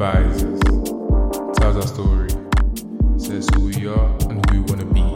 advises, tells our story, says who we are and who we want to be.